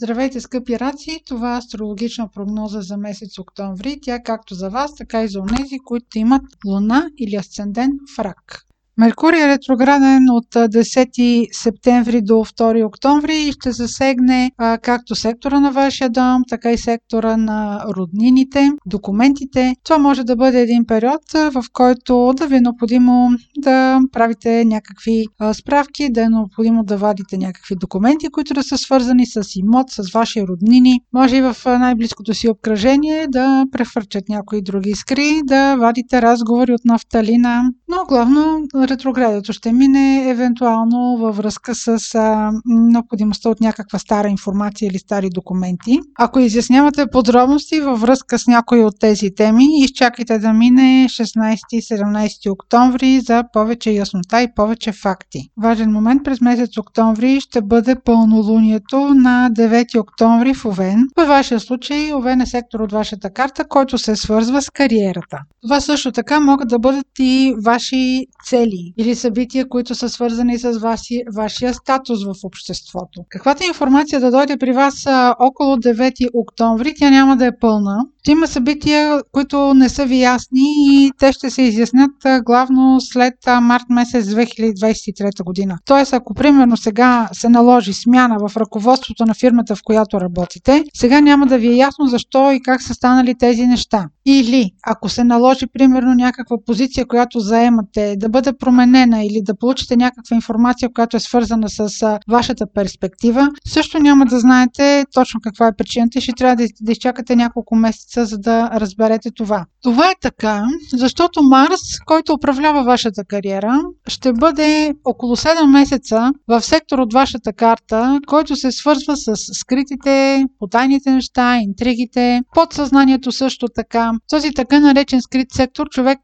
Здравейте, скъпи раци! Това е астрологична прогноза за месец октомври. Тя както за вас, така и за онези, които имат луна или асцендент в рак. Меркурий е ретрограден от 10 септември до 2 октомври и ще засегне както сектора на вашия дом, така и сектора на роднините, документите. Това може да бъде един период, в който да ви е необходимо да правите някакви справки, да е необходимо да вадите някакви документи, които да са свързани с имот, с ваши роднини. Може и в най-близкото си обкръжение да префърчат някои други искри, да вадите разговори от нафталина, но главно ретроградието ще мине евентуално във връзка с а, необходимостта от някаква стара информация или стари документи. Ако изяснявате подробности във връзка с някои от тези теми, изчакайте да мине 16-17 октомври за повече яснота и повече факти. Важен момент през месец октомври ще бъде пълнолунието на 9 октомври в Овен. Във вашия случай Овен е сектор от вашата карта, който се свързва с кариерата. Това също така могат да бъдат и ваши цели или събития, които са свързани с ваши, вашия статус в обществото. Каквато информация да дойде при вас около 9 октомври, тя няма да е пълна. Има събития, които не са ви ясни и те ще се изяснят главно след март месец 2023 година. Тоест, ако примерно сега се наложи смяна в ръководството на фирмата, в която работите, сега няма да ви е ясно защо и как са станали тези неща. Или ако се наложи примерно някаква позиция, която заемате, да бъде променена или да получите някаква информация, която е свързана с вашата перспектива, също няма да знаете точно каква е причината и ще трябва да, да изчакате няколко месеца, за да разберете това. Това е така, защото Марс, който управлява вашата кариера, ще бъде около 7 месеца в сектор от вашата карта, който се свързва с скритите, потайните неща, интригите, подсъзнанието също така. Този така наречен скрит сектор човек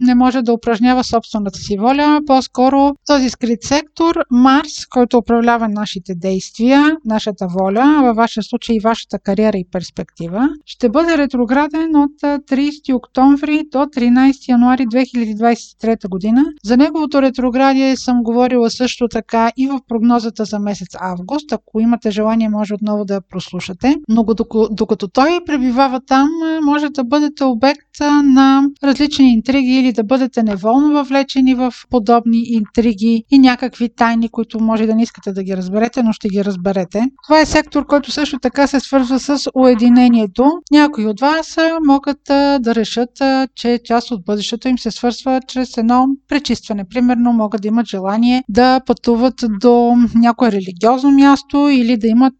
не може да упражнява собствената си воля, по-скоро този скрит сектор, Марс, който управлява нашите действия, нашата воля, във вашия случай и вашата кариера и перспектива, ще бъде ретрограден от 30 октомври до 13 януари 2023 година. За неговото ретроградие съм говорила също така и в прогнозата за месец август. Ако имате желание, може отново да я прослушате. Но докато той пребивава там, може да бъдете обект на различни интриги или да бъдете неволно въвлечени в подобни интриги и някакви тайни, които може да не искате да ги разберете, но ще ги разберете. Това е сектор, който също така се свързва с уединението. Някои от вас могат да решат, че част от бъдещето им се свързва чрез едно пречистване. Примерно могат да имат желание да пътуват до някое религиозно място или да имат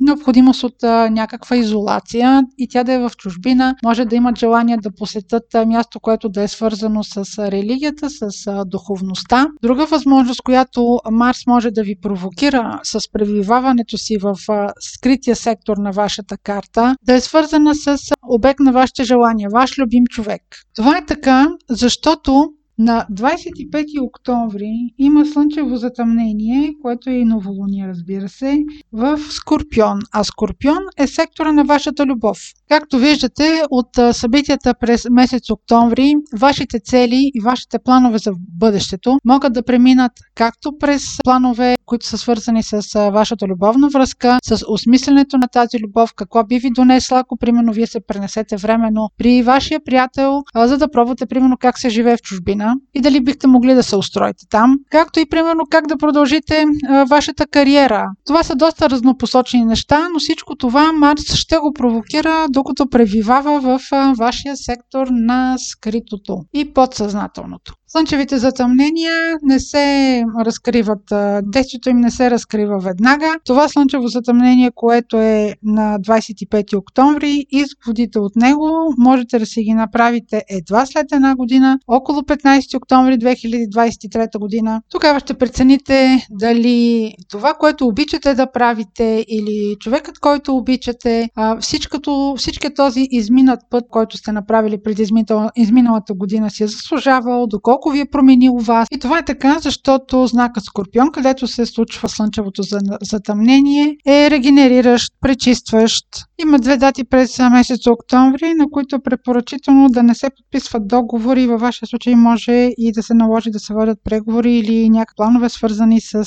необходимост от а, някаква изолация и тя да е в чужбина. Може да имат желание да посетят а, място, което да е свързано с а, религията, с а, духовността. Друга възможност, която Марс може да ви провокира с пребиваването си в а, скрития сектор на вашата карта, да е свързана с обект на вашите желания, ваш любим човек. Това е така, защото на 25 октомври има слънчево затъмнение, което е и новолуние, разбира се, в Скорпион. А Скорпион е сектора на вашата любов. Както виждате от събитията през месец октомври, вашите цели и вашите планове за бъдещето могат да преминат както през планове, които са свързани с вашата любовна връзка, с осмисленето на тази любов, какво би ви донесла, ако примерно вие се пренесете временно при вашия приятел, за да пробвате примерно как се живее в чужбина и дали бихте могли да се устроите там, както и примерно как да продължите вашата кариера. Това са доста разнопосочни неща, но всичко това Марс ще го провокира, докато превивава в вашия сектор на скритото и подсъзнателното. Слънчевите затъмнения не се разкриват, действието им не се разкрива веднага. Това слънчево затъмнение, което е на 25 октомври, изводите от него можете да си ги направите едва след една година, около 15 октомври 2023 година. Тогава ще прецените дали това, което обичате да правите или човекът, който обичате, всичкото, всичкият този изминат път, който сте направили преди изминалата година си е заслужавал, доколко колко ви е променил вас. И това е така, защото знакът Скорпион, където се случва слънчевото затъмнение, е регенериращ, пречистващ Има две дати през месец октомври, на които е препоръчително да не се подписват договори. Във вашия случай може и да се наложи да се водят преговори или някакви планове свързани с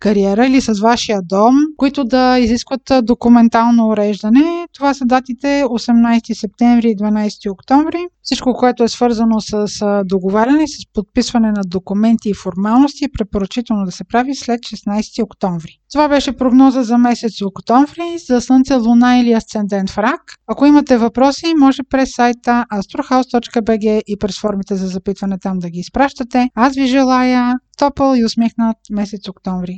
кариера или с вашия дом, които да изискват документално уреждане. Това са датите 18 септември и 12 октомври. Всичко, което е свързано с договаряне, с подписване на документи и формалности е препоръчително да се прави след 16 октомври. Това беше прогноза за месец октомври за Слънце, Луна или Асцендент в Рак. Ако имате въпроси, може през сайта astrohouse.bg и през формите за запитване там да ги изпращате. Аз ви желая топъл и усмихнат месец октомври.